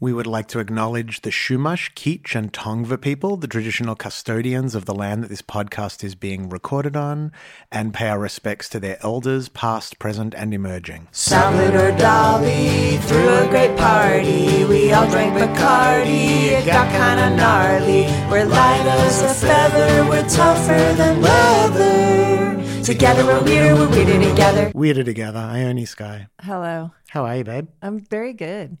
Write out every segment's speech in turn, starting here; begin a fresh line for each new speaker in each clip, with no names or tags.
We would like to acknowledge the Chumash, Kizh, and Tongva people, the traditional custodians of the land that this podcast is being recorded on, and pay our respects to their elders, past, present, and emerging.
Salvador Dali threw a great party. We all drank Bacardi. It got kinda gnarly. We're light as a feather. We're tougher than leather. Together we're weirder. We're weirder together.
Weirder together, Ione Skye.
Hello.
How are you, babe?
I'm very good.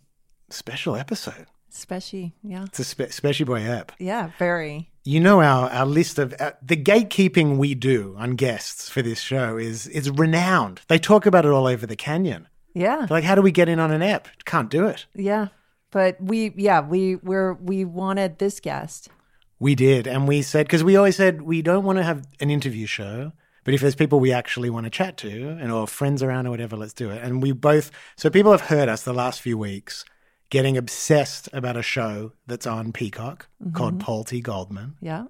Special episode.
Especially, yeah.
It's a spe- special boy app.
Yeah, very.
You know our, our list of uh, the gatekeeping we do on guests for this show is is renowned. They talk about it all over the canyon.
Yeah.
They're like, how do we get in on an app? Can't do it.
Yeah. But we yeah, we we're we wanted this guest.
We did, and we said because we always said we don't want to have an interview show, but if there's people we actually want to chat to, and or friends around or whatever, let's do it. And we both, so people have heard us the last few weeks getting obsessed about a show that's on Peacock called Paul T. Goldman,
Yeah.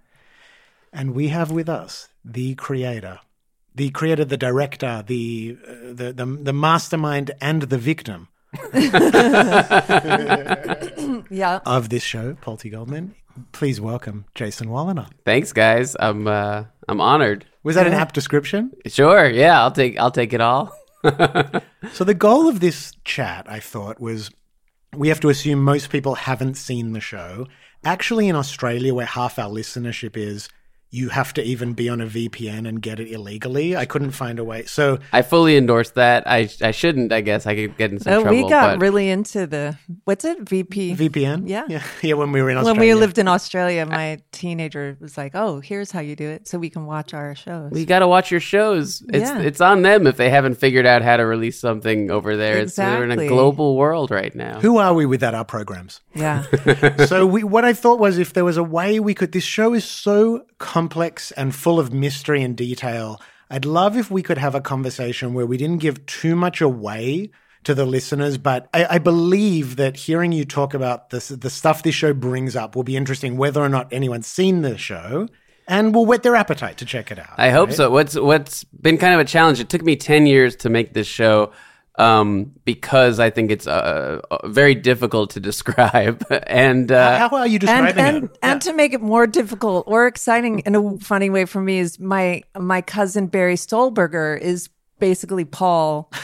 and we have with us the creator, the creator, the director, the uh, the, the the mastermind, and the victim
Yeah.
of this show, Paul T. Goldman. Please welcome Jason Woliner.
Thanks, guys. I'm uh, I'm honored.
Was that an app description?
Sure, yeah, I'll take I'll take it all.
So the goal of this chat, I thought, was we have to assume most people haven't seen the show. Actually, in Australia, where half our listenership is, you have to even be on a VPN and get it illegally. I couldn't find a way. So
I fully endorse that. I I shouldn't. I guess I could get in some
Oh,
trouble.
we got
but
really into the what's it? VP.
VPN,
Yeah.
yeah, yeah. When we were in Australia.
when we lived in Australia, my teenager was like, "Oh, here's how you do it, so we can watch our shows."
We got to watch your shows. It's
Yeah.
it's on them if they haven't figured out how to release something over there. It's they're in a global world right now.
Who are we without our programs?
yeah,
so we, what I thought was if there was a way we could, this show is so complex and full of mystery and detail. I'd love if we could have a conversation where we didn't give too much away to the listeners, but I, I believe that hearing you talk about this, the stuff this show brings up will be interesting, whether or not anyone's seen the show, and will whet their appetite to check it out.
I hope
right?
so. What's what's been kind of a challenge. It took me ten years to make this show um, because I think it's uh, uh, very difficult to describe. and uh,
How are you describing
and
it?
and to make it more difficult or exciting in a funny way for me is my my cousin Barry Stolberger is basically Paul.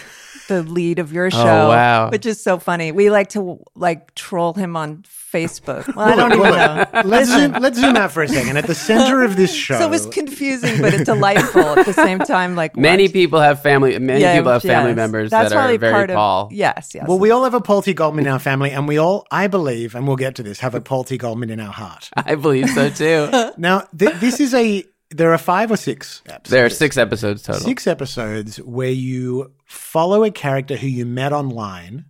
The lead of your oh, show,
Oh, wow.
which is so funny. We like to like troll him on Facebook. Well, I don't even know.
Let's zoom, let's zoom out for a second. At the center of this show,
So it was confusing, but it's delightful at the same time. Like
many
watch-
people have family. Many
Yeah,
people have family
yes.
members
That's
that are
probably
very
part of-
Paul.
Yes, yes.
Well, we all have a Paul T. Goldman in our family, and we all, I believe, and we'll get to this, have a Paul T. Goldman in our heart.
I believe so too.
Now, th- this is a, there are five or six episodes.
there are six episodes total.
Six episodes where you follow a character who you met online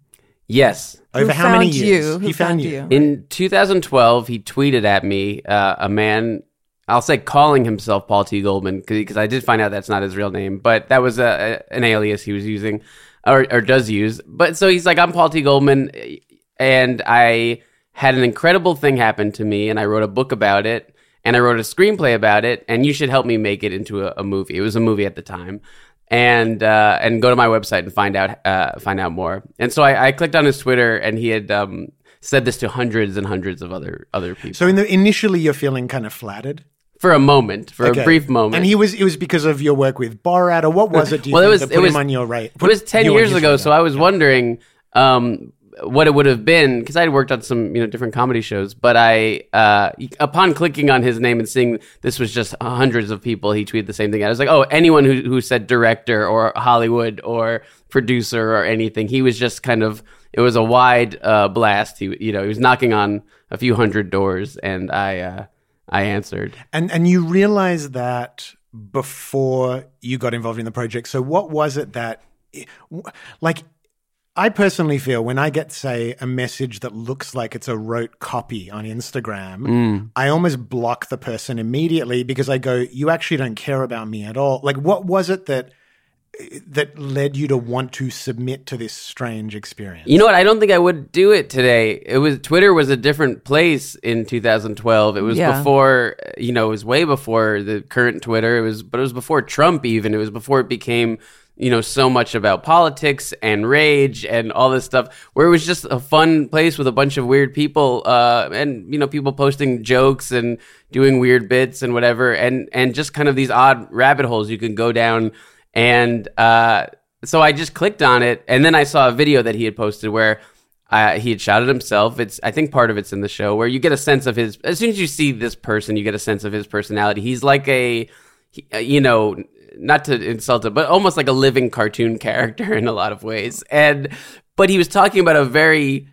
Yes.
over
Who
how many years?
you? Who
he found,
found
you.
you?
In 2012, he tweeted at me uh, a man. I'll say calling himself Paul T. Goldman because I did find out that's not his real name, but that was a, a- an alias he was using or, or does use. But so he's like, I'm Paul T. Goldman, and I had an incredible thing happen to me, and I wrote a book about it, and I wrote a screenplay about it, and you should help me make it into a, a movie. It was a movie at the time. And uh, and go to my website and find out uh, find out more. And so I, I clicked on his Twitter, and he had um, said this to hundreds and hundreds of other other people
So in the, initially, you're feeling kind of flattered.
for a moment, for
Okay.
a brief moment.
And he was, it was because of your work with Borat, or what was it? Do you
well, it was it was
him on your rate?
It was ten years ago,
radar?
so I was wondering um, what it would have been because I had worked on some you know different comedy shows. But I, uh, upon clicking on his name and seeing this was just hundreds of people, he tweeted the same thing. I was like, oh, anyone who who said director or Hollywood or producer or anything, he was just kind of. It was a wide uh, blast. He, you know, he was knocking on a few hundred doors, and I, uh, I answered.
And and you realized that before you got involved in the project. So what was it that like I personally feel when I get, say, a message that looks like it's a rote copy on Instagram,
Mm.
I almost block the person immediately because I go, "You actually don't care about me at all." Like, what was it that that led you to want to submit to this strange experience?
You know what? I don't think I would do it today. It was Twitter was a different place in 2012. It was
Yeah.
before, you know, it was way before the current Twitter. It was, but it was before Trump even. It was before it became, you know, so much about politics and rage and all this stuff. Where it was just a fun place with a bunch of weird people, uh, and you know, people posting jokes and doing weird bits and whatever, and and just kind of these odd rabbit holes you can go down and uh, so I just clicked on it, and then I saw a video that he had posted where uh, he had shot himself. It's I think part of it's in the show where you get a sense of his. As soon as you see this person, you get a sense of his personality. He's like a, uh, you know, not to insult him, but almost like a living cartoon character in a lot of ways. And but he was talking about a very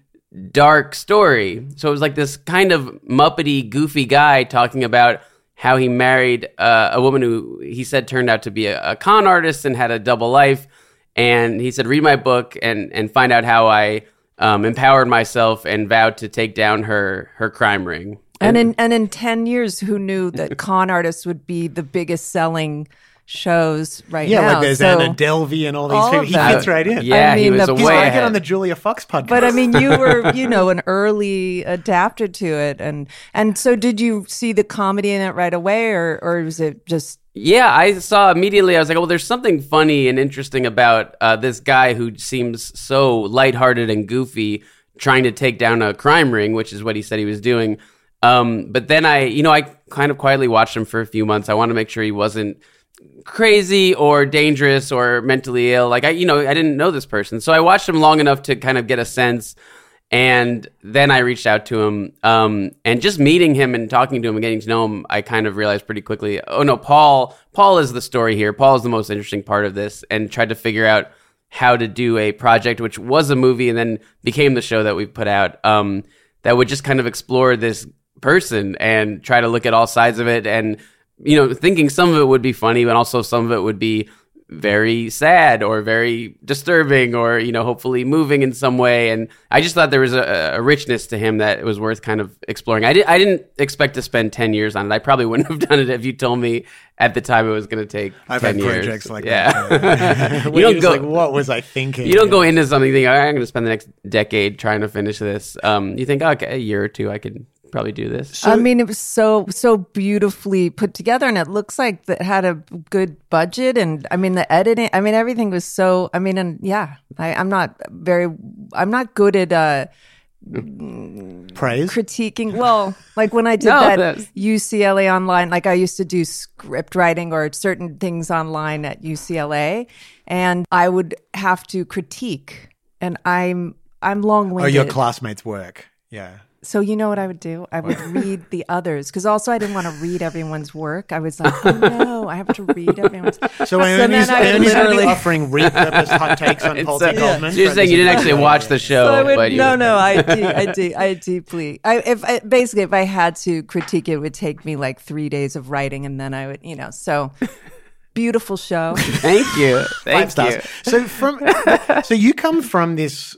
dark story. So it was like this kind of muppety, goofy guy talking about how he married uh, a woman who he said turned out to be a, a con artist and had a double life. And he said, read my book and, and find out how I um, empowered myself and vowed to take down her, her crime ring.
And in and in ten years, who knew that con artists would be the biggest selling shows right
yeah,
now?
Yeah, like there's
So-
Anna Delvey and all these
all
people. He fits right in.
Yeah,
I
he
mean,
was
the-
a
He's
way
like it
ahead.
on the Julia Fox podcast.
But I mean, you were, you know, an early adapter to it, and and so did you see the comedy in it right away, or or was it just
Yeah, I saw immediately. I was like, "Well, there's something funny and interesting about uh, this guy who seems so lighthearted and goofy, trying to take down a crime ring, which is what he said he was doing." Um, but then I, you know, I kind of quietly watched him for a few months. I want to make sure he wasn't crazy or dangerous or mentally ill. Like I, you know, I didn't know this person, so I watched him long enough to kind of get a sense. And then I reached out to him, um, and just meeting him and talking to him and getting to know him, I kind of realized pretty quickly, oh no, Paul, Paul is the story here. Paul is the most interesting part of this, and tried to figure out how to do a project which was a movie and then became the show that we put out. Um, that would just kind of explore this person and try to look at all sides of it, and you know, thinking some of it would be funny, but also some of it would be very sad or very disturbing or you know hopefully moving in some way. And i just thought there was a, a richness to him that was worth kind of exploring. I, did, I didn't expect to spend 10 years on it. I probably wouldn't have done it if you told me at the time it was going to take
I've
10
had
years.
projects like
yeah.
that.
you don't go
like, what was I thinking?
you don't go into something thinking i'm going to spend the next decade trying to finish this. Um, you think okay a year or two i could probably do this
I mean, it was so so beautifully put together, and it looks like that had a good budget. And I mean, the editing. I mean, everything was so. I mean, and yeah, I, I'm not very. I'm not good at uh,
praise.
critiquing. Well, like when I did
No,
that
that's-
UCLA online, like I used to do script writing or certain things online at UCLA, and I would have to critique. And I'm I'm long
Oh,
winded.
your classmates' work. Yeah.
So you know what I would do? I would read the others because also I didn't want to read everyone's work. I was like, oh no, I have to read everyone's.
So Ione's,
then I would
Ione's going to be
literally-
offering repurposed hot takes on Paul T.
so,
Goldman.
so you're saying you didn't actually watch the show
So I would,
but you
no, no, I do, I do, I deeply. I if I, basically if I had to critique it, it would take me like three days of writing, and then I would, you know, so beautiful show.
thank you thank
Five stars.
you
So from so you come from this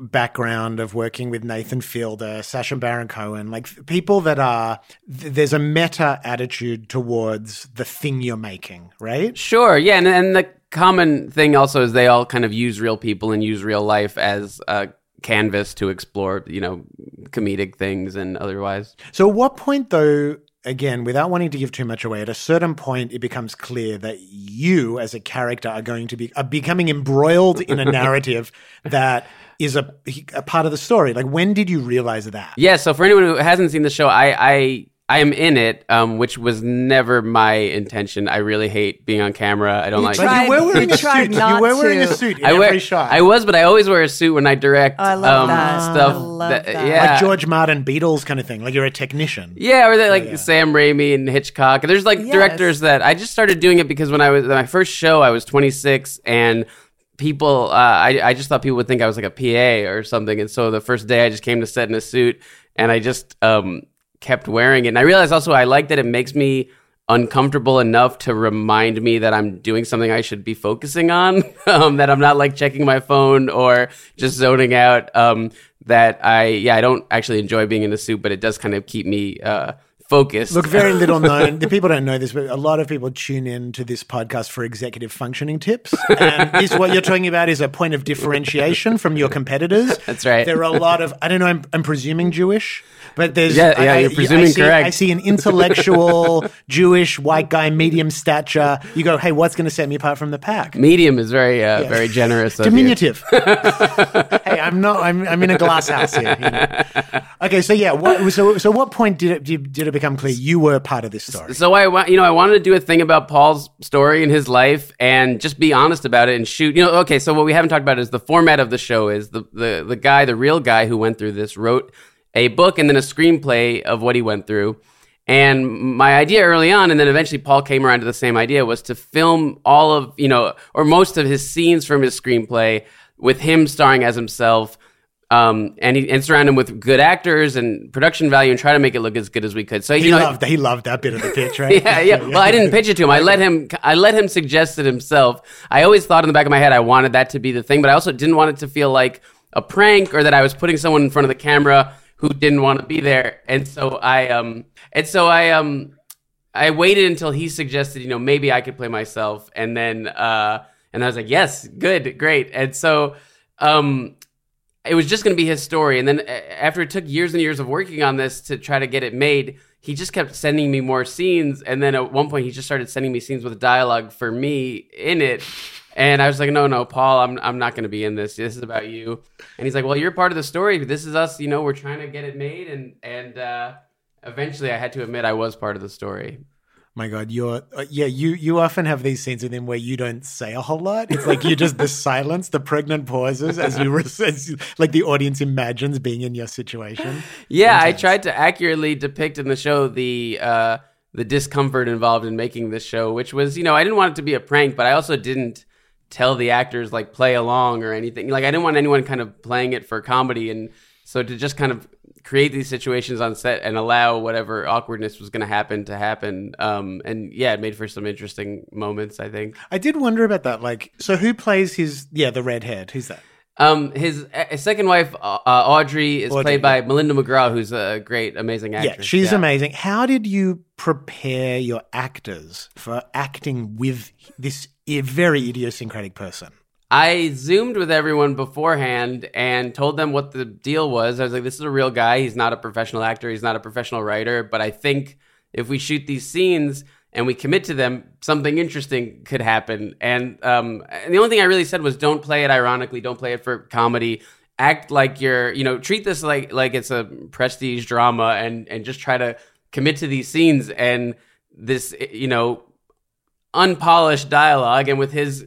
background of working with Nathan Fielder, Sacha Baron Cohen, like people that are th- there's a meta attitude towards the thing you're making, right?
Sure, yeah, and and the common thing also is they all kind of use real people and use real life as a canvas to explore, you know, comedic things and otherwise.
So at what point though again without wanting to give too much away at a certain point it becomes clear that you as a character are going to be are becoming embroiled in a narrative that is a, a part of the story like when did you realize that
Yeah, so for anyone who hasn't seen the show, I I I am in it, um, which was never my intention. I really hate being on camera. I don't like.
But
tried-
you were wearing
you
a
tried
suit. You
not
were wearing a suit in
I
every
wear,
shot.
I was, but I always wear a suit when I direct.
I love
um,
that.
stuff.
I love that.
Yeah,
like George Martin Beatles kind of thing. Like you're a technician.
Yeah, or they like Sam Raimi and Hitchcock. There's like
Yes.
directors that I just started doing it because when I was my first show, I was 26 and people, uh, I I just thought people would think I was like a PA or something, and so the first day I just came to set in a suit and I just um kept wearing it, and I realized also I like that it makes me uncomfortable enough to remind me that I'm doing something I should be focusing on, um, that I'm not like checking my phone or just zoning out. Um, that I, yeah, I don't actually enjoy being in a suit, but it does kind of keep me uh, focused.
Look, very little known. The people don't know this, but a lot of people tune in to this podcast for executive functioning tips. And this, what you're talking about is a point of differentiation from your competitors.
That's right.
There are a lot of, I don't know, I'm, I'm presuming Jewish, but there's.
Yeah, yeah,
I-
you're
I-
presuming
I see,
correct.
I see an intellectual Jewish white guy, medium stature. You go, hey, what's going to set me apart from the pack?
Medium is very, uh, very generous.
Diminutive. hey, I'm not. I'm, I'm in a glass house here. you know. Okay, so yeah. What, so, so what point did it did, did it become clear you were part of this story?
So I, you know, I wanted to do a thing about Paul's story and his life, and just be honest about it and shoot. You know, okay. So what we haven't talked about is the format of the show. Is the the the guy, the real guy who went through this, wrote a book and then a screenplay of what he went through. And my idea early on, and then eventually Paul came around to the same idea, was to film all of you know, or most of his scenes from his screenplay with him starring as himself um, and he and surround him with good actors and production value and try to make it look as good as we could. So
He
you know,
loved he loved that bit of the pitch, right?
yeah, yeah. Well, I didn't pitch it to him. I let him. I let him suggest it himself. I always thought in the back of my head I wanted that to be the thing, but I also didn't want it to feel like a prank or that I was putting someone in front of the camera who didn't want to be there. And so I um and so I um I waited until he suggested, you know, maybe I could play myself, and then uh and I was like, yes, good, great. And so um it was just going to be his story. And then after it took years and years of working on this to try to get it made, he just kept sending me more scenes. And then at one point, he just started sending me scenes with dialogue for me in it. And I was like, no, no, Paul, I'm, I'm not going to be in this. This is about you. And he's like, well, you're part of the story. This is us. You know, we're trying to get it made. And, and, uh, eventually I had to admit I was part of the story.
My God, you're uh, yeah. You you often have these scenes with him where you don't say a whole lot. It's like you just the silence, the pregnant pauses as you as you- like the audience imagines being in your situation.
Yeah, I tried to accurately depict in the show the uh, the discomfort involved in making this show, which was, you know, I didn't want it to be a prank, but I also didn't tell the actors like play along or anything. Like I didn't want anyone kind of playing it for comedy, and so to just kind of create these situations on set and allow whatever awkwardness was going to happen to happen. Um, and yeah, it made for some interesting moments. I think.
I did wonder about that. Like, so who plays his? Yeah, the redhead. Who's that?
Um, his, his second wife, uh, Audrey, is
Audrey,
played by Melinda McGraw, who's a great, amazing actress.
Yeah, she's
Yeah.
amazing. How did you prepare your actors for acting with this very idiosyncratic person?
I zoomed with everyone beforehand and told them what the deal was. I was like, this is a real guy. He's not a professional actor. He's not a professional writer. But I think if we shoot these scenes and we commit to them, something interesting could happen. And, um, and the only thing I really said was don't play it ironically. Don't play it for comedy. Act like you're, you know, treat this like like it's a prestige drama and and just try to commit to these scenes and this, you know, unpolished dialogue and with his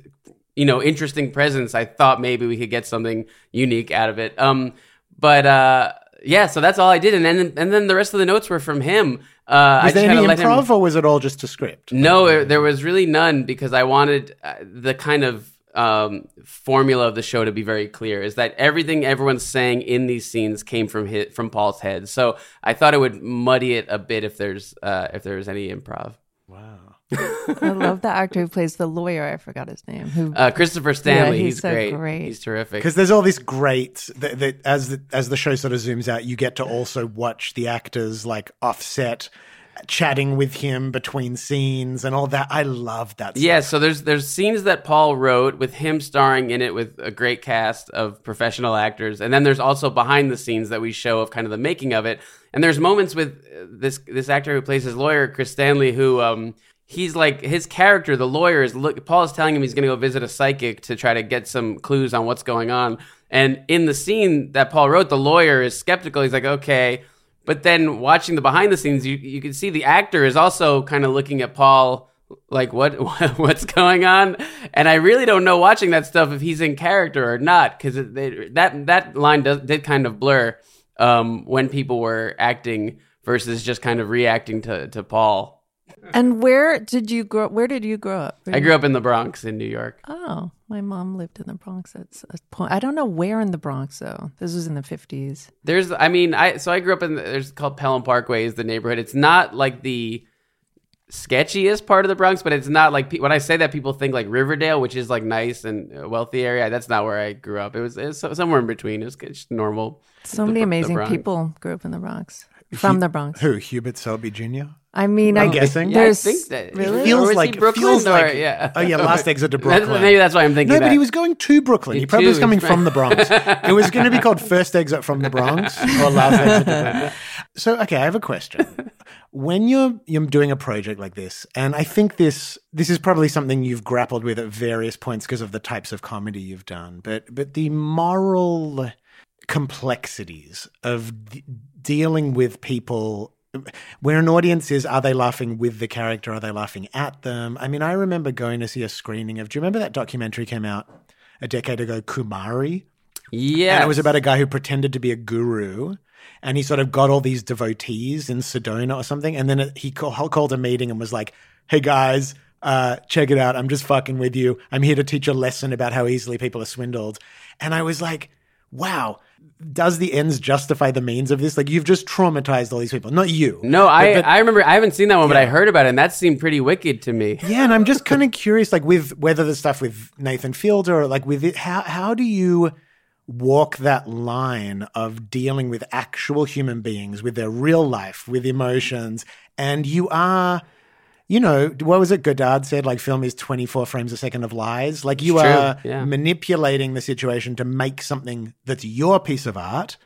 you know interesting presence i thought maybe we could get something unique out of it um but uh yeah so that's all i did and then and then the rest of the notes were from him uh
Was
just
there any
let him-
improv, or was it all just a script?
no, it- there was really none because I wanted uh, the kind of um, formula of the show to be very clear. Is that everything everyone's saying in these scenes came from his, from Paul's head? So I thought it would muddy it a bit if there's uh, if there's any improv.
I love the actor who plays the lawyer. I forgot his name. Who
Uh, Christopher Stanley,
he's
he's,
so
great.
great.
He's terrific.
Because there's all this great that, that as the, as the show sort of zooms out, you get to also watch the actors like offset chatting with him between scenes and all that. I love that.
Yeah, so there's there's scenes that Paul wrote with him starring in it with a great cast of professional actors, and then there's also behind the scenes that we show of kind of the making of it. And there's moments with this this actor who plays his lawyer, Chris Stanley, who um he's like his character, the lawyer is look. Paul is telling him he's going to go visit a psychic to try to get some clues on what's going on. And in the scene that Paul wrote, the lawyer is skeptical. He's like, okay. But then watching the behind the scenes, you you can see the actor is also kind of looking at Paul like what, what what's going on and i really don't know watching that stuff if he's in character or not because that that line does, did kind of blur um, when people were acting versus just kind of reacting to, to paul
and where did you grow? Where did you grow up?
i grew up in the bronx in new york
Oh, my mom lived in the Bronx at a point. I don't know where in the Bronx though. This was in the fifties.
there's i mean i so i grew up in there's called pelham parkway is the neighborhood it's not like the sketchiest part of the Bronx, but it's not like when I say that people think like Riverdale, which is like nice and wealthy area. That's not where I grew up. It was, it was somewhere in between. It was just normal.
So
The
many amazing people grew up in the Bronx, from the Bronx.
Who? Hubert Selby Jr.
I mean,
I'm
I
guessing.
Yeah, I think that
really?
Or
Feels like
Brooklyn
feels
or-
like
yeah.
Oh yeah, last exit to
That's-
Brooklyn.
maybe that's why I'm thinking.
No, but he was going to Brooklyn.
Me
He probably was coming from the Bronx. it was going to be called First Exit from the Bronx or Last Exit to Brooklyn. So, okay, I have a question. When you're you're doing a project like this, and I think this this is probably something you've grappled with at various points because of the types of comedy you've done, but but the moral complexities of d- dealing with people where an audience is are they laughing with the character? Are they laughing at them? I mean i remember going to see a screening of do you remember that documentary came out a decade ago Kumaré?
Yeah,
and it was about a guy who pretended to be a guru and he sort of got all these devotees in sedona or something and then it, he call, called a meeting and was like hey guys uh, check it out. I'm just fucking with you. I'm here to teach a lesson about how easily people are swindled. And i was like wow does the ends justify the means of this like you've just traumatized all these people not you
No, I
but-
I remember I haven't seen that one, but I heard about it, and that seemed pretty wicked to me.
Yeah, and I'm just kind of curious, like with whether the stuff with Nathan Fielder, or like with it, how how do you walk that line of dealing with actual human beings, with their real life, with emotions, and you are. You know, what was it Godard said? Like, film is 24 frames a second of lies. Like, you
It's
are
yeah.
manipulating the situation to make something that's your piece of art.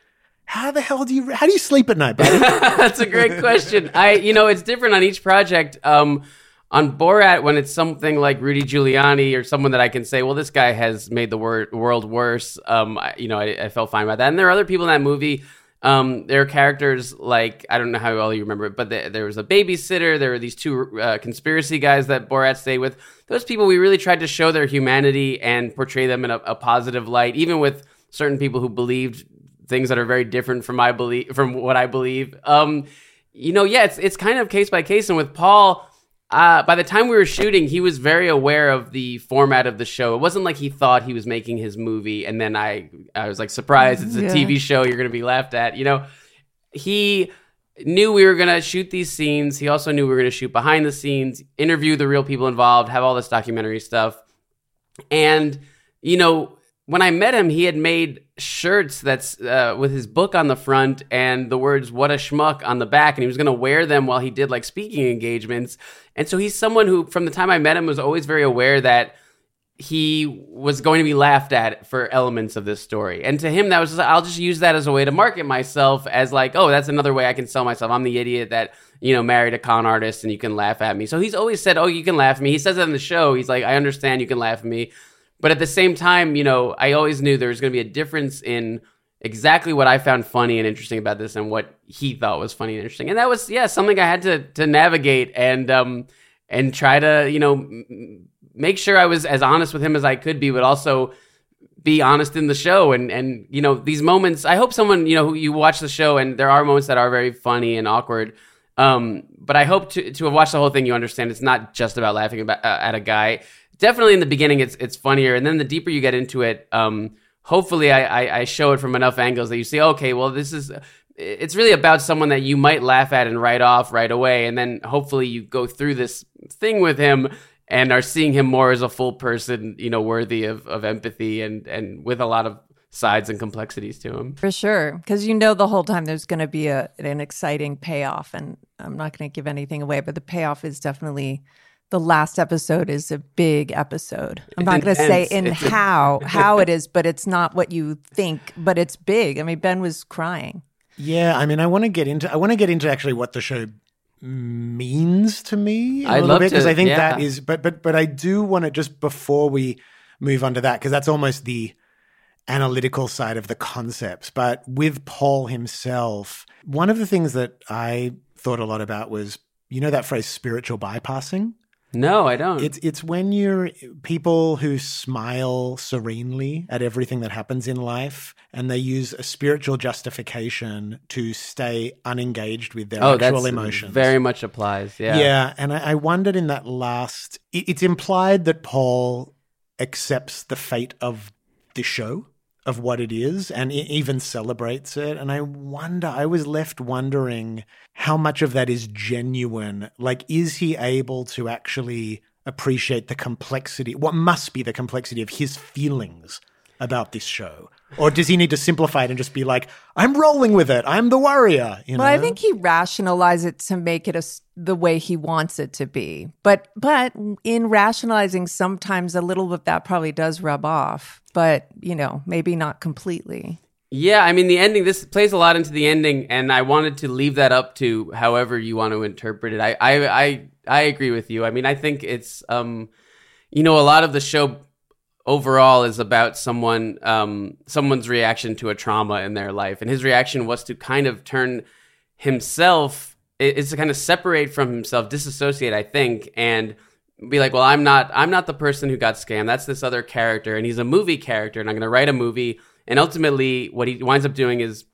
How the hell do you, how do you sleep at night, buddy?
That's a great question. I, you know, it's different on each project. Um, on Borat, when it's something like Rudy Giuliani or someone that I can say, well, this guy has made the wor- world worse. Um, I, you know, I, I felt fine about that. And there are other people in that movie. Um, there are characters like I don't know how well you remember it, but the, there was a babysitter. There were these two uh, conspiracy guys that Borat stayed with. Those people, we really tried to show their humanity and portray them in a, a positive light, even with certain people who believed things that are very different from my belief from what I believe. Um, you know, yeah, it's it's kind of case by case. And with Paul, uh, by the time we were shooting, he was very aware of the format of the show. It wasn't like he thought he was making his movie, and then I I was like surprised it's a
Yeah.
TV show. You're going to be laughed at. You know, he knew we were going to shoot these scenes. He also knew we were going to shoot behind the scenes, interview the real people involved, have all this documentary stuff. And you know, when I met him, he had made shirts that's uh, with his book on the front and the words "What a schmuck" on the back, and he was going to wear them while he did like speaking engagements. And so he's someone who, from the time I met him, was always very aware that he was going to be laughed at for elements of this story. And to him, that was just, I'll just use that as a way to market myself as like, oh, that's another way I can sell myself. I'm the idiot that, you know, married a con artist and you can laugh at me. So he's always said, oh, you can laugh at me. He says that in the show. He's like, I understand you can laugh at me. But at the same time, you know, I always knew there was going to be a difference in exactly what I found funny and interesting about this and what he thought was funny and interesting. And that was, yeah, something I had to, to navigate and, um, and try to, you know, make sure I was as honest with him as I could be, but also be honest in the show. And, and, you know, these moments, I hope someone, you know, who you watch the show and there are moments that are very funny and awkward. Um, but I hope to, to have watched the whole thing, you understand it's not just about laughing about, uh, at a guy. Definitely in the beginning, it's, it's funnier. And then the deeper you get into it, um, hopefully I, I, I show it from enough angles that you see, okay, well, this is, it's really about someone that you might laugh at and write off right away. And then hopefully you go through this thing with him and are seeing him more as a full person, you know, worthy of, of empathy and, and with a lot of sides and complexities to him.
For sure. Because you know the whole time there's going to be a, an exciting payoff. And I'm not going to give anything away, but the payoff is definitely the last episode is a big episode. I'm not going to say in
It's a-
how how it is, but it's not what you think, but it's big. I mean, Ben was crying.
Yeah, I mean, I want to get into I want to get into actually what the show means to me a
I'd
little bit because I think
yeah.
that is, but but but I do want to just before we move on to that because that's almost the analytical side of the concepts. But with Paul himself, one of the things that I thought a lot about was you know that phrase spiritual bypassing.
No, I don't.
It's it's when you're people who smile serenely at everything that happens in life, and they use a spiritual justification to stay unengaged with their
oh,
actual emotions.
very much applies. Yeah.
yeah. and I, I wondered in that last. it- It's implied that Paul accepts the fate of the show. Of what it is and it even celebrates it. And I wonder, I was left wondering how much of that is genuine. Like, is he able to actually appreciate the complexity, what must be the complexity of his feelings about this show? Or does he need to simplify it and just be like, I'm rolling with it. I'm the warrior. You know?
Well, I think he rationalized it to make it a s the way he wants it to be. But but in rationalizing, sometimes a little of that probably does rub off. But you know, maybe not completely.
Yeah, I mean the ending. This plays a lot into the ending, and I wanted to leave that up to however you want to interpret it. I, I, I, I agree with you. I mean, I think it's, um, you know, a lot of the show overall is about someone, um, someone's reaction to a trauma in their life, and his reaction was to kind of turn himself, is to kind of separate from himself, disassociate. I think, and be like, well, I'm not, I'm not the person who got scammed. That's this other character, and he's a movie character, and I'm going to write a movie and ultimately, what he winds up doing is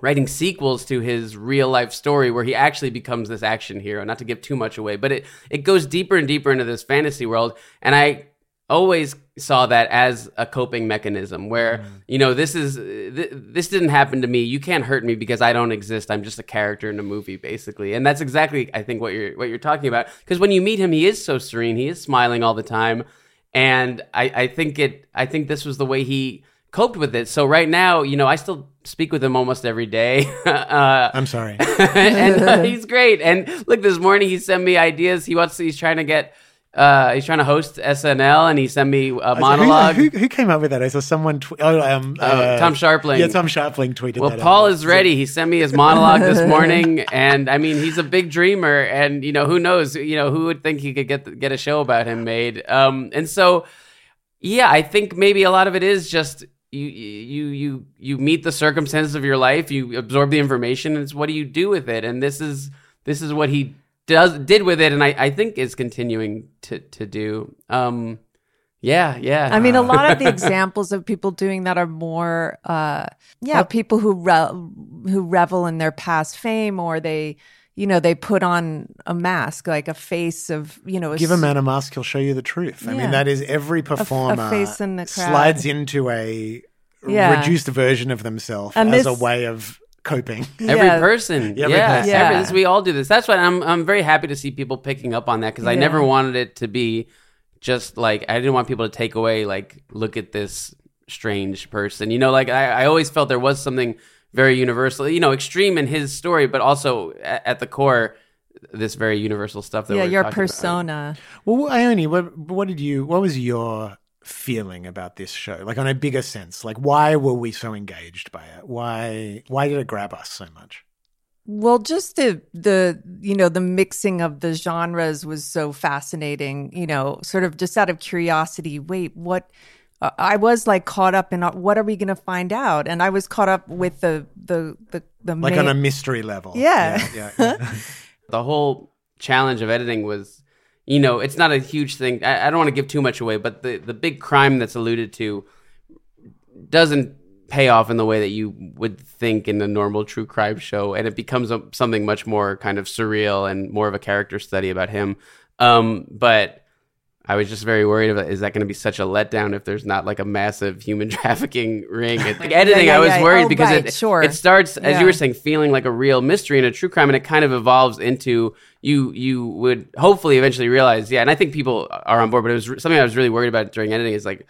writing sequels to his real life story where he actually becomes this action hero. Not to give too much away, but it, it goes deeper and deeper into this fantasy world. And I always saw that as a coping mechanism where mm. you know this is th- this didn't happen to me you can't hurt me because i don't exist i'm just a character in a movie basically and that's exactly i think what you're what you're talking about because when you meet him he is so serene he is smiling all the time and i i think it i think this was the way he coped with it. So right now, you know, I still speak with him almost every day.
uh, I'm sorry,
and uh, he's great. And look, this morning he sent me ideas. He wants. He's trying to get. Uh, he's trying to host SNL, and he sent me a monologue.
Who, who, who came up with that? I saw someone. Tw- oh, um,
uh, uh, Tom Scharpling.
Yeah, Tom Scharpling tweeted.
Well, Paul is ready. He sent me his monologue this morning, and I mean, he's a big dreamer, and you know, who knows? You know, who would think he could get get a show about him made? Um, and so, yeah, I think maybe a lot of it is just you you you you meet the circumstances of your life you absorb the information and it's what do you do with it and this is this is what he does did with it and i i think is continuing to to do um yeah yeah
i mean a lot of the examples of people doing that are more uh yeah people who re- who revel in their past fame or they you know, they put on a mask, like a face of, you know, a
give a man a mask, he'll show you the truth. I mean, that is every performer
a, a face in the crowd.
slides into a yeah. reduced version of themselves and as this, a way of coping.
Every yeah. person, every yeah, person. yeah. Every, we all do this. That's why I'm I'm very happy to see people picking up on that because I never wanted it to be just like I didn't want people to take away like look at this strange person. You know, like I, I always felt there was something very universal, you know, extreme in his story, but also at, at the core, this very universal stuff that
yeah, your persona.
About. Well, Ione, what what did you? What was your feeling about this show? Like on a bigger sense, like why were we so engaged by it? Why why did it grab us so much?
Well, just the the you know the mixing of the genres was so fascinating. You know, sort of just out of curiosity. Wait, what? uh, I was like caught up in uh, what are we going to find out, and I was caught up with the the the the
like on a mystery level.
Yeah,
yeah, yeah, yeah.
the whole challenge of editing was, you know, it's not a huge thing. I, I don't want to give too much away, but the the big crime that's alluded to doesn't pay off in the way that you would think in a normal true crime show, and it becomes a, something much more kind of surreal and more of a character study about him. Um, but I was just very worried about is that going to be such a letdown if there's not like a massive human trafficking ring? Like editing, yeah, yeah, I was yeah. worried oh, because right, it
sure.
it starts as you were saying, feeling like a real mystery and a true crime, and it kind of evolves into you you would hopefully eventually realize, yeah. And I think people are on board, but it was something I was really worried about during editing. Is like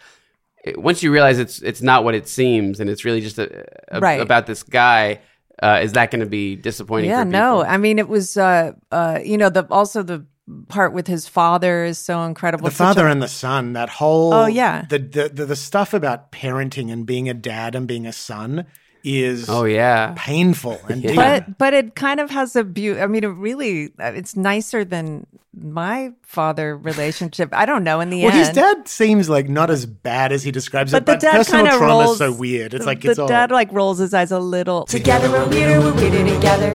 once you realize it's it's not what it seems, and it's really just a, a,
right.
about this guy. Uh, is that going to be disappointing?
Yeah, no. I mean, it was uh, uh, you know the also the part with his father is so incredible.
The father a- and the son, that whole
oh yeah,
the, the, the the stuff about parenting and being a dad and being a son is
oh yeah
painful and
yeah. but but it kind of has a beauty. I mean, it really uh, it's nicer than my father relationship. I don't know. In the
well,
end, Well,
his dad seems like not as bad as he describes
but
it.
The but dad personal trauma rolls,
is so weird. It's like
the
it's
dad
all...
like rolls his eyes a little.
Together we're weirder, we're weirder together.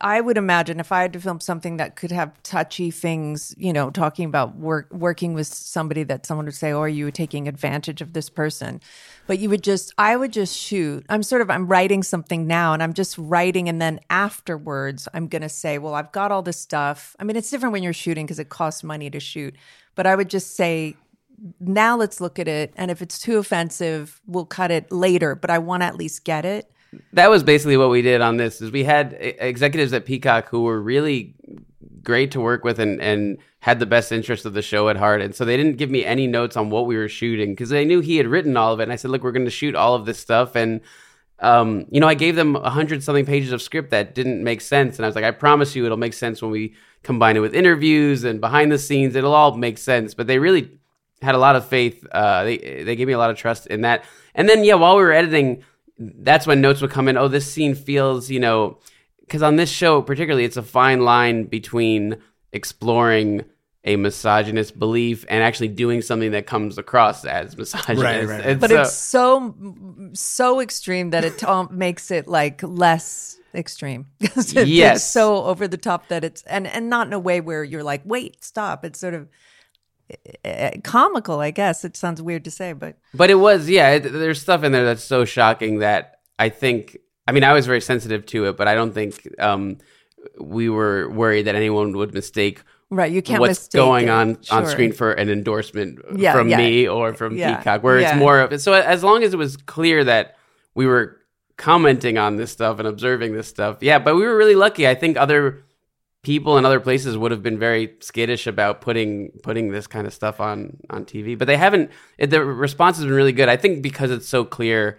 I would imagine if I had to film something that could have touchy things, you know, talking about work, working with somebody that someone would say, "Oh, are you taking advantage of this person?" But you would just, I would just shoot. I'm sort of, I'm writing something now, and I'm just writing, and then afterwards, I'm gonna say, "Well, I've got all this stuff." I mean, it's different when you're shooting because it costs money to shoot, but I would just say, now let's look at it, and if it's too offensive, we'll cut it later. But I want to at least get it.
That was basically what we did on this is we had executives at peacock who were really great to work with and, and had the best interest of the show at heart. And so they didn't give me any notes on what we were shooting because they knew he had written all of it. And i said look we're going to shoot all of this stuff. And um, you know i gave them a hundred something pages of script that didn't make sense. And i was like i promise you it'll make sense when we combine it with interviews and behind the scenes. It'll all make sense. But they really had a lot of faith. Uh, they they gave me a lot of trust in that. And then yeah, while we were editing, that's when notes would come in. Oh, this scene feels you know because on this show particularly, it's a fine line between exploring a misogynist belief and actually doing something that comes across as misogynist.
Right, right.
And
but
so-
it's so so extreme that it um, makes it like less extreme. it-
Yes.
it's so over the top that it's and and not in a way where you're like, wait, stop. It's sort of comical, I guess. It sounds weird to say, but
But it was, yeah. It, there's stuff in there that's so shocking that I think. I mean, I was very sensitive to it, but I don't think um, we were worried that anyone would mistake
right, you can't
what's going
it.
on on screen for an endorsement
Yeah,
from
yeah.
me or from
Yeah,
Peacock, where it's more of so as long as it was clear that we were commenting on this stuff and observing this stuff, yeah. But we were really lucky. I think other people in other places would have been very skittish about putting putting this kind of stuff on on TV, but they haven't. It, the response has been really good. I think because it's so clear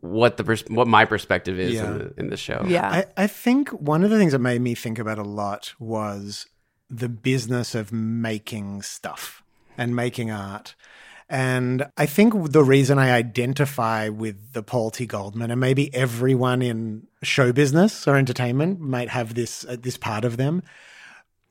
what the pers- what my perspective is
Yeah.
in, the, in the show.
Yeah.
I, I think one of the things that made me think about a lot was the business of making stuff and making art. And I think the reason I identify with the Paul T. Goldman, and maybe everyone in show business or entertainment might have this uh, this part of them,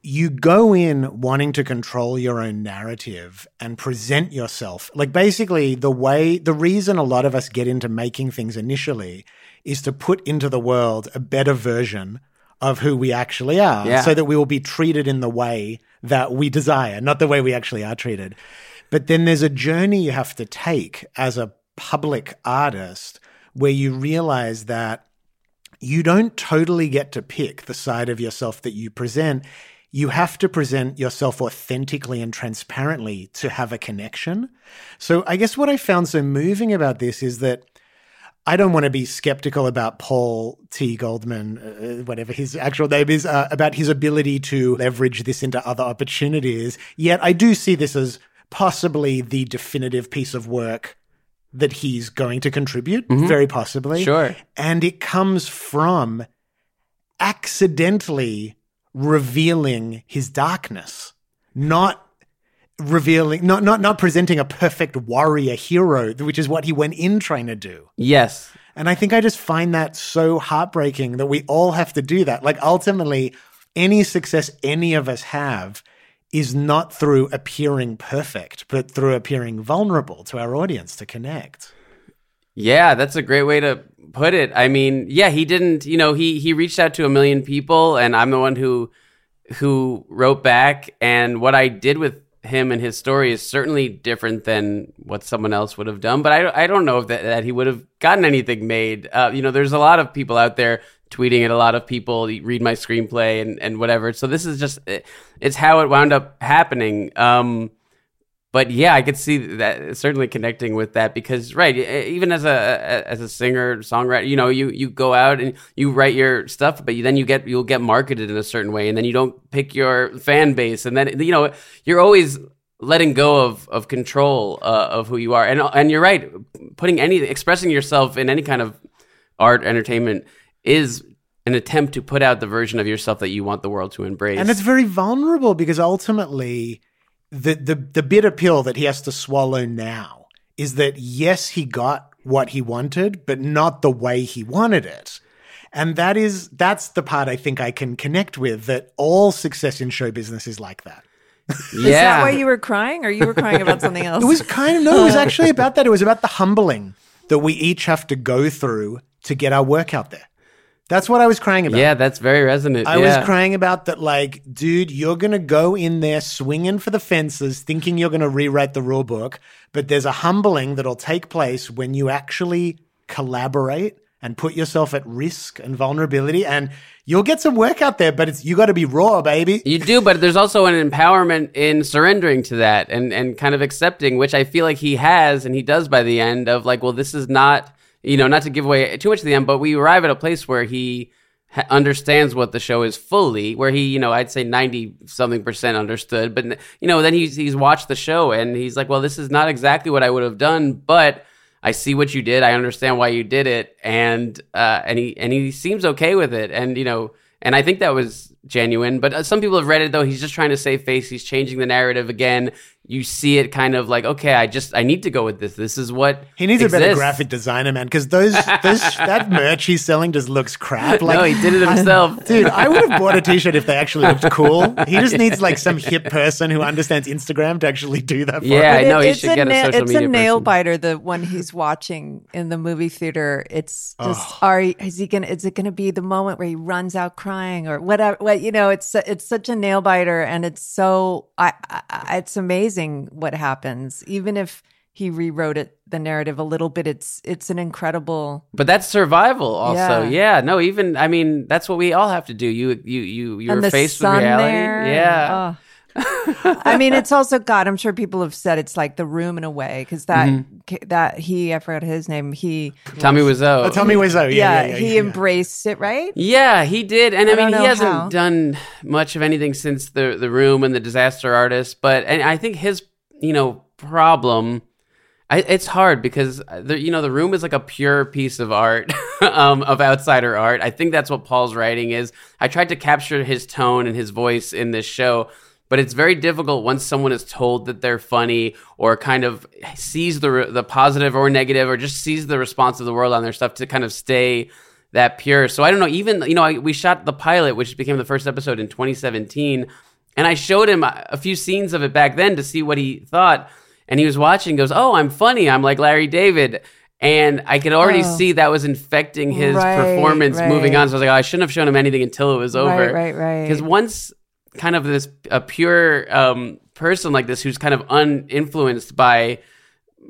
you go in wanting to control your own narrative and present yourself. Like basically the way the reason a lot of us get into making things initially is to put into the world a better version of who we actually are
Yeah.
so that we will be treated in the way that we desire, not the way we actually are treated. But then there's a journey you have to take as a public artist where you realize that you don't totally get to pick the side of yourself that you present. You have to present yourself authentically and transparently to have a connection. So I guess what I found so moving about this is that I don't want to be skeptical about Paul T. Goldman, uh, whatever his actual name is, uh, about his ability to leverage this into other opportunities. Yet I do see this as possibly the definitive piece of work that he's going to contribute, mm-hmm. very possibly.
Sure.
And it comes from accidentally revealing his darkness, not revealing, not, not, not presenting a perfect warrior hero, which is what he went in trying to do.
Yes.
And I think I just find that so heartbreaking that we all have to do that. Like ultimately, any success any of us have is not through appearing perfect, but through appearing vulnerable to our audience to connect.
Yeah, that's a great way to put it. I mean, yeah, he didn't, you know, he he reached out to a million people and I'm the one who who wrote back and what I did with him and his story is certainly different than what someone else would have done, but I I don't know if that, that he would have gotten anything made. Uh, you know, there's a lot of people out there tweeting at a lot of people, read my screenplay and and whatever. So this is just it, it's how it wound up happening. Um but yeah, I could see that certainly connecting with that because right, even as a as a singer songwriter, you know, you you go out and you write your stuff, but you, then you get you'll get marketed in a certain way, and then you don't pick your fan base, and then you know you're always letting go of of control uh, of who you are, and and you're right, putting any expressing yourself in any kind of art entertainment is an attempt to put out the version of yourself that you want the world to embrace.
And it's very vulnerable because ultimately, the, the, the bitter pill that he has to swallow now is that yes, he got what he wanted, but not the way he wanted it. And that is that's the part I think I can connect with that all success in show business is like that.
Is that why you were crying, or you were crying about something else?
It was kind of no, it was actually about that. It was about the humbling that we each have to go through to get our work out there. That's what I was crying about.
yeah, that's very resonant.
I
yeah.
was crying about that, like, dude, you're going to go in there swinging for the fences, thinking you're going to rewrite the rule book, but there's a humbling that'll take place when you actually collaborate and put yourself at risk and vulnerability, and you'll get some work out there, but it's you got to be raw, baby.
You do, but there's also an empowerment in surrendering to that and, and kind of accepting, which I feel like he has and he does by the end of like, well, this is not, you know, not to give away too much at the end, but we arrive at a place where he ha- understands what the show is fully, where he, you know, I'd say 90 something percent understood, but, you know, then he's, he's watched the show and he's like, well, this is not exactly what I would have done, but I see what you did. I understand why you did it, and uh, and he and he seems okay with it, and you know, and I think that was genuine. But uh, some people have read it though. He's just trying to save face. He's changing the narrative again. You see it kind of like, okay, I just I need to go with this. This is what
He needs a better graphic designer, man, because those, those that merch he's selling just looks crap. Like,
no, he did it himself.
Dude, I would have bought a t-shirt if they actually looked cool. He just needs like some hip person who understands Instagram to actually do that for
Yeah,
him.
I know he
it's
should get a
na-
social
It's
media
a nail
person.
biter. The one he's watching in the movie theater. It's just, are is he gonna? Is it gonna be the moment where he runs out crying or whatever? What you know? It's it's such a nail biter, and it's so. I, I it's amazing what happens. Even if he rewrote it, the narrative a little bit, it's it's an incredible.
But that's survival, also.
Yeah.
Yeah. no, even I mean, that's what we all have to do. You, you, you, you're
and the
faced
sun
with reality.
there.
Yeah,
Oh. I mean, it's also God. I'm sure people have said it's like the room in a way because that
Mm-hmm.
that he I forgot his name. He
Tommy Wiseau.
Oh, Tommy Wiseau, yeah,
yeah,
yeah, yeah,
he
yeah.
embraced it, right?
Yeah, he did, and I,
I
mean, he hasn't
how.
done much of anything since the the Room and the Disaster Artist. But and I think his you know problem, I, it's hard because the you know the Room is like a pure piece of art, um, of outsider art. I think that's what Paul's writing is. I tried to capture his tone and his voice in this show. But it's very difficult once someone is told that they're funny or kind of sees the the positive or negative or just sees the response of the world on their stuff to kind of stay that pure. So I don't know. Even you know, I, we shot the pilot, which became the first episode in 2017, and I showed him a, few scenes of it back then to see what he thought. And he was watching, goes, "Oh, I'm funny. I'm like Larry David." And I could already
Oh.
see that was infecting his
Right,
performance moving on. So I was like, oh, I shouldn't have shown him anything until it was over.
Right, right, right.
Because once kind of this a pure um, person like this who's kind of uninfluenced by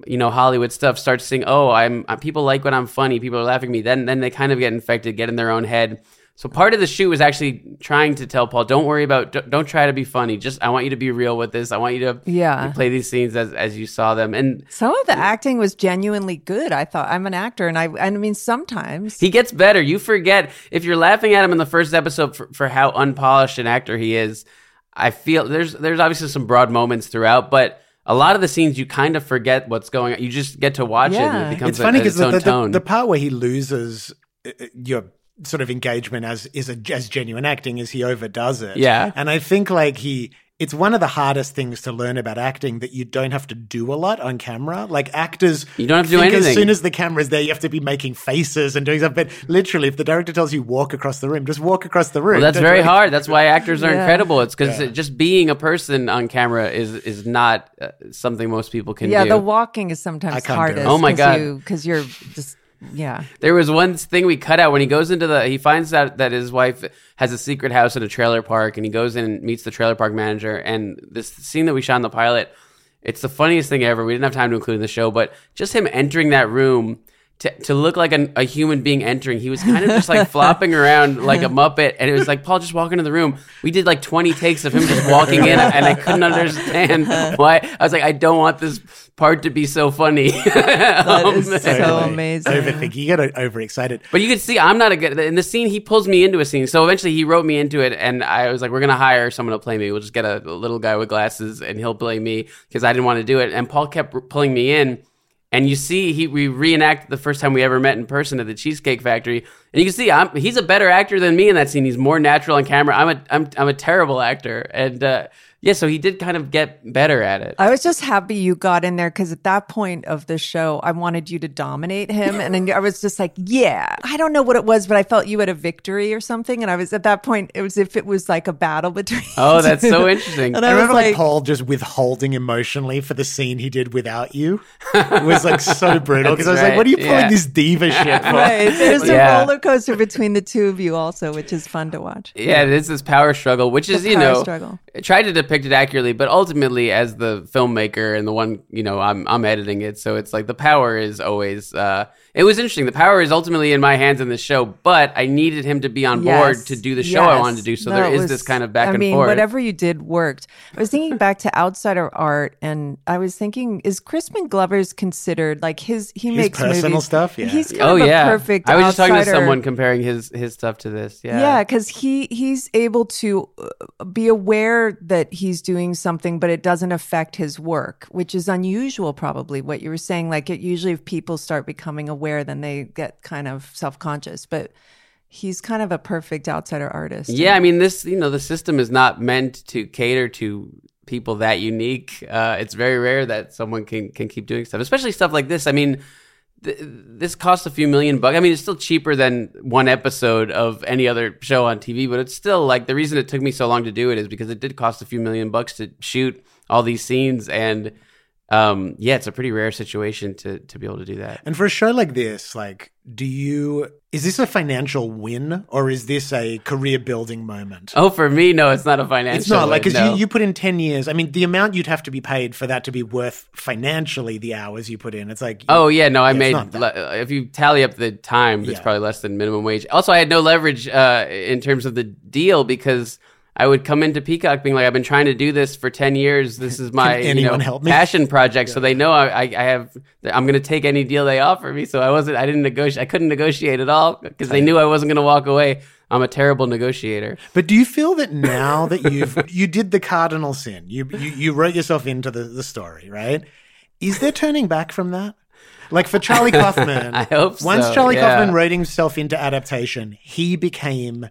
you know Hollywood stuff starts saying, "Oh, I'm, people like when I'm funny. People are laughing at me." Then then they kind of get infected, get in their own head. So part of the shoot was actually trying to tell Paul, "Don't worry about, don't, don't try to be funny. Just I want you to be real with this. I want you to
Yeah.
play these scenes as as you saw them." And
Some of the acting was genuinely good. I thought I'm an actor, and I I mean sometimes
He gets better. You forget if you're laughing at him in the first episode for, for how unpolished an actor he is. I feel there's there's obviously some broad moments throughout, but a lot of the scenes you kind of forget what's going on. You just get to watch it, and it becomes
It's funny because the, the, the, the part where he loses uh, your sort of engagement as is a, as genuine acting is he overdoes it.
Yeah.
and I think like he. It's one of the hardest things to learn about acting that you don't have to do a lot on camera. Like actors,
You don't have to do
think As soon as the camera's there, you have to be making faces and doing stuff. But literally, if the director tells you walk across the room, just walk across the room.
well, that's
Don't
very
do
hard. That's why actors are
Yeah.
incredible. It's because just being a person on camera is is not uh, something most people can do.
yeah,
do.
the walking is sometimes
can't do it.
hardest.
Oh my
'cause
God.
you because you're just yeah.
There was one thing we cut out when he goes into the. He finds out that his wife has a secret house in a trailer park, and he goes in and meets the trailer park manager. And this scene that we shot in the pilot, it's the funniest thing ever. We didn't have time to include in the show, but just him entering that room. To, to look like an, a human being entering, he was kind of just like flopping around like a muppet, and it was like Paul just walk into the room. We did like twenty takes of him just walking in, and I couldn't understand why. I was like, I don't want this part to be so funny.
That
Um,
is so
Totally.
amazing.
Overthinking. You get overexcited.
But you can see I'm not a good in the scene. He pulls me into a scene, so eventually he wrote me into it, and I was like, "We're gonna hire someone to play me. We'll just get a, a little guy with glasses, and he'll play me because I didn't want to do it." And Paul kept pulling me in, and you see he we reenact the first time we ever met in person at the Cheesecake Factory, and you can see I'm he's a better actor than me in that scene. He's more natural on camera. I'm a I'm I'm a terrible actor, and uh, yeah, so he did kind of get better at it.
I was just happy you got in there because at that point of the show, I wanted you to dominate him. And then I was just like, yeah, I don't know what it was, but I felt you had a victory or something. And I was at that point, it was if it was like a battle between.
Oh, that's so interesting.
And
I
I,
remember like,
like,
Paul just withholding emotionally for the scene he did without you. It was like so brutal because I was
That's
like, "What are you pulling
yeah.
this diva shit for?"
right. There's
Yeah.
a roller coaster between the two of you also, which is fun to watch.
Yeah, it is this power struggle, which is you know
struggle.
tried to depict it accurately, but ultimately, as the filmmaker and the one you know, I'm I'm editing it, so it's like the power is always. uh It was interesting. The power is ultimately in my hands in the show, but I needed him to be on board to do the show I wanted to do. So
No,
there
it
is
was-
this kind of back
I
and
mean,
forth.
whatever you did worked. I was thinking back to outsider art, and I was thinking, is Crispin Glover's considered like his he
His
makes
personal
movies-
stuff? Yeah.
he's kind
Oh
of
yeah,
a perfect.
I was just talking to someone comparing his his stuff to this. Yeah,
Yeah, because he he's able to uh, be aware that he's doing something, but it doesn't affect his work, which is unusual. Probably what you were saying. Like it usually, if people start becoming aware, then they get kind of self conscious. But he's kind of a perfect outsider artist.
Yeah, I mean this. You know, the system is not meant to cater to people that unique. Uh, it's very rare that someone can can keep doing stuff, especially stuff like this. I mean, th- this costs a few million bucks. I mean, it's still cheaper than one episode of any other show on TV, but it's still like the reason it took me so long to do it is because it did cost a few million bucks to shoot all these scenes and. Um, yeah, it's a pretty rare situation to to be able to do that.
And for a show like this, like, do you is this a financial win or is this a career building moment?
Oh, for me, no, it's not a financial.
It's not like because
no.
you, you put in ten years. I mean, the amount you'd have to be paid for that to be worth financially the hours you put in. It's like
Oh yeah, no, I
it's
made. le- If you tally up the time, it's
Yeah.
probably less than minimum wage. Also, I had no leverage uh, in terms of the deal because I would come into Peacock being like, "I've been trying to do this for ten years. This is my you know,
help me?"
passion project." So they know I, I, have. I'm going to take any deal they offer me. So I wasn't. I didn't negotiate. I couldn't negotiate at all because they knew I wasn't going to walk away. I'm a terrible negotiator.
But do you feel that now that you've you did the cardinal sin, you you, you wrote yourself into the, the story, right? Is there turning back from that? Like for Charlie Kaufman,
I hope
once Charlie
yeah.
Kaufman wrote himself into adaptation, he became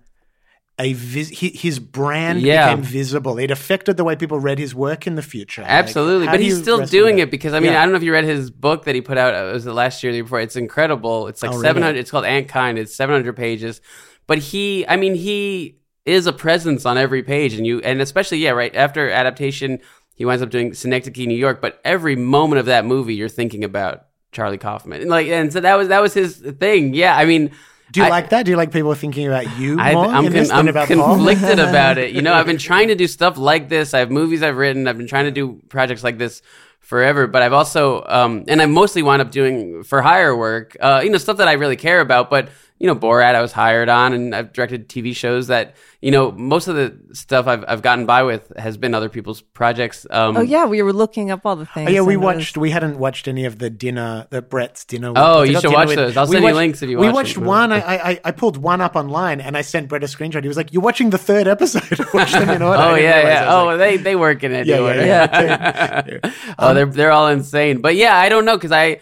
a vis- his brand
Yeah.
became visible. It affected the way people read his work in the future.
Absolutely,
how
but he's still doing
with
it because I mean
Yeah.
I don't know if you read his book that he put out. Uh, it Was the last year the year before? It's incredible. It's like
Oh, really?
seven hundred. It's called Antkind. It's seven hundred pages. But he, I mean, he is a presence on every page, and you, and especially yeah, right after adaptation, he winds up doing Synecdoche, New York. But every moment of that movie, you're thinking about Charlie Kaufman, and like, and so that was that was his thing. Yeah, I mean.
Do you
I-
like that? Do you like people thinking about you
I,
more
I'm, con- I'm
about
conflicted about it. You know, I've been trying to do stuff like this. I have movies I've written. I've been trying to do projects like this forever. But I've also, um, and I mostly wound up doing for hire work. Uh, you know, stuff that I really care about. But you know, Borat, I was hired on, and I've directed TV shows that you know most of the stuff I've I've gotten by with has been other people's projects. Um,
Oh yeah, we were looking up all the things.
Oh, yeah, we
and it was-
watched. We hadn't watched any of the dinner, the Brett's dinner.
Oh,
the
you should watch
with-
those. I'll
we
send you links if you
We
watch
watched
them.
one. I, I I pulled one up online and I sent Brett a screenshot. He was like, "You're watching the third episode. Watch them in order."
Oh yeah, yeah. Oh,
like,
they they work in it.
Yeah,
order.
yeah, yeah.
oh, they're they're all insane. But yeah, I don't know because I,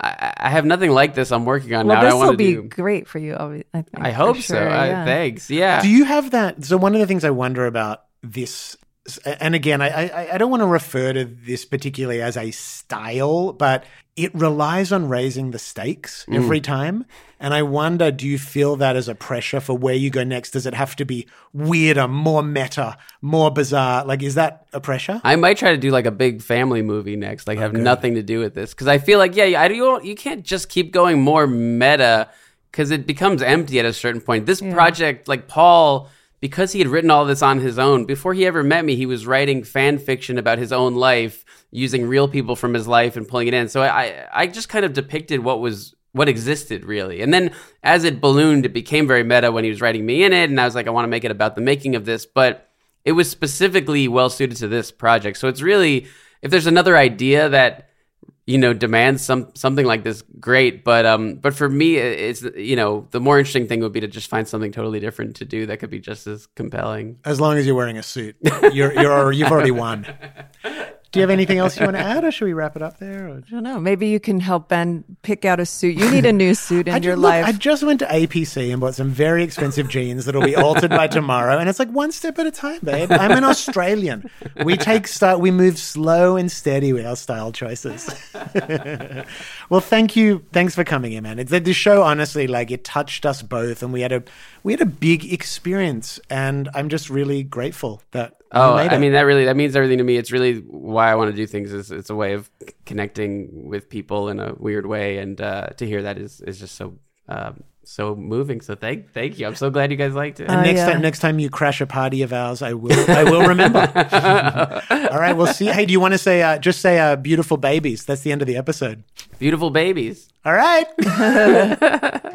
I I have nothing like this. I'm working on
Well,
now. and I
this will
want to
be
do.
great for you. I, think,
I hope
for
so.
sure,
Uh,
yeah.
thanks. Yeah.
Do you have that? So one of the things I wonder about this, and again, I I, I don't want to refer to this particularly as a style, but it relies on raising the stakes
Mm.
every time. And I wonder, do you feel that as a pressure for where you go next? Does it have to be weirder, more meta, more bizarre? Like, is that a pressure?
I might try to do like a big family movie next, like have nothing to do with this, because I feel like yeah, I don't, you can't just keep going more meta, because it becomes empty at a certain point. This project, like Paul, because he had written all this on his own before he ever met me, he was writing fan fiction about his own life, using real people from his life and pulling it in. So I, I just kind of depicted what was what existed really. And then as it ballooned, it became very meta when he was writing me in it, and I was like, I want to make it about the making of this, but it was specifically well suited to this project. So it's really if there's another idea that you know demands some something like this, great. But um, but for me, it's you know the more interesting thing would be to just find something totally different to do that could be just as compelling.
As long as you're wearing a suit, you're you're you've already won. Do you have anything else you want to add, or should we wrap it up there? Or?
I don't know. Maybe you can help Ben pick out a suit. You need a new suit in
I
your
ju- look,
life.
I just went to APC and bought some very expensive jeans that'll be altered by tomorrow, and it's like one step at a time, babe. I'm an Australian. We take start. We move slow and steady with our style choices. well, thank you. Thanks for coming in, man. It's the show. Honestly, like it touched us both, and we had a we had a big experience, and I'm just really grateful that. We
Oh, I
it.
mean that really that means everything to me. It's really why I want to do things. Is it's a way of connecting with people in a weird way, and uh, to hear that is is just so um, so moving. So thank thank you. I'm so glad you guys liked it.
And
Oh,
next
yeah.
time, next time you crash a party of ours, I will, I will remember. All right, we'll see. Hey, do you want to say, uh, just say, uh, "Beautiful babies"? That's the end of the episode.
Beautiful babies.
All right.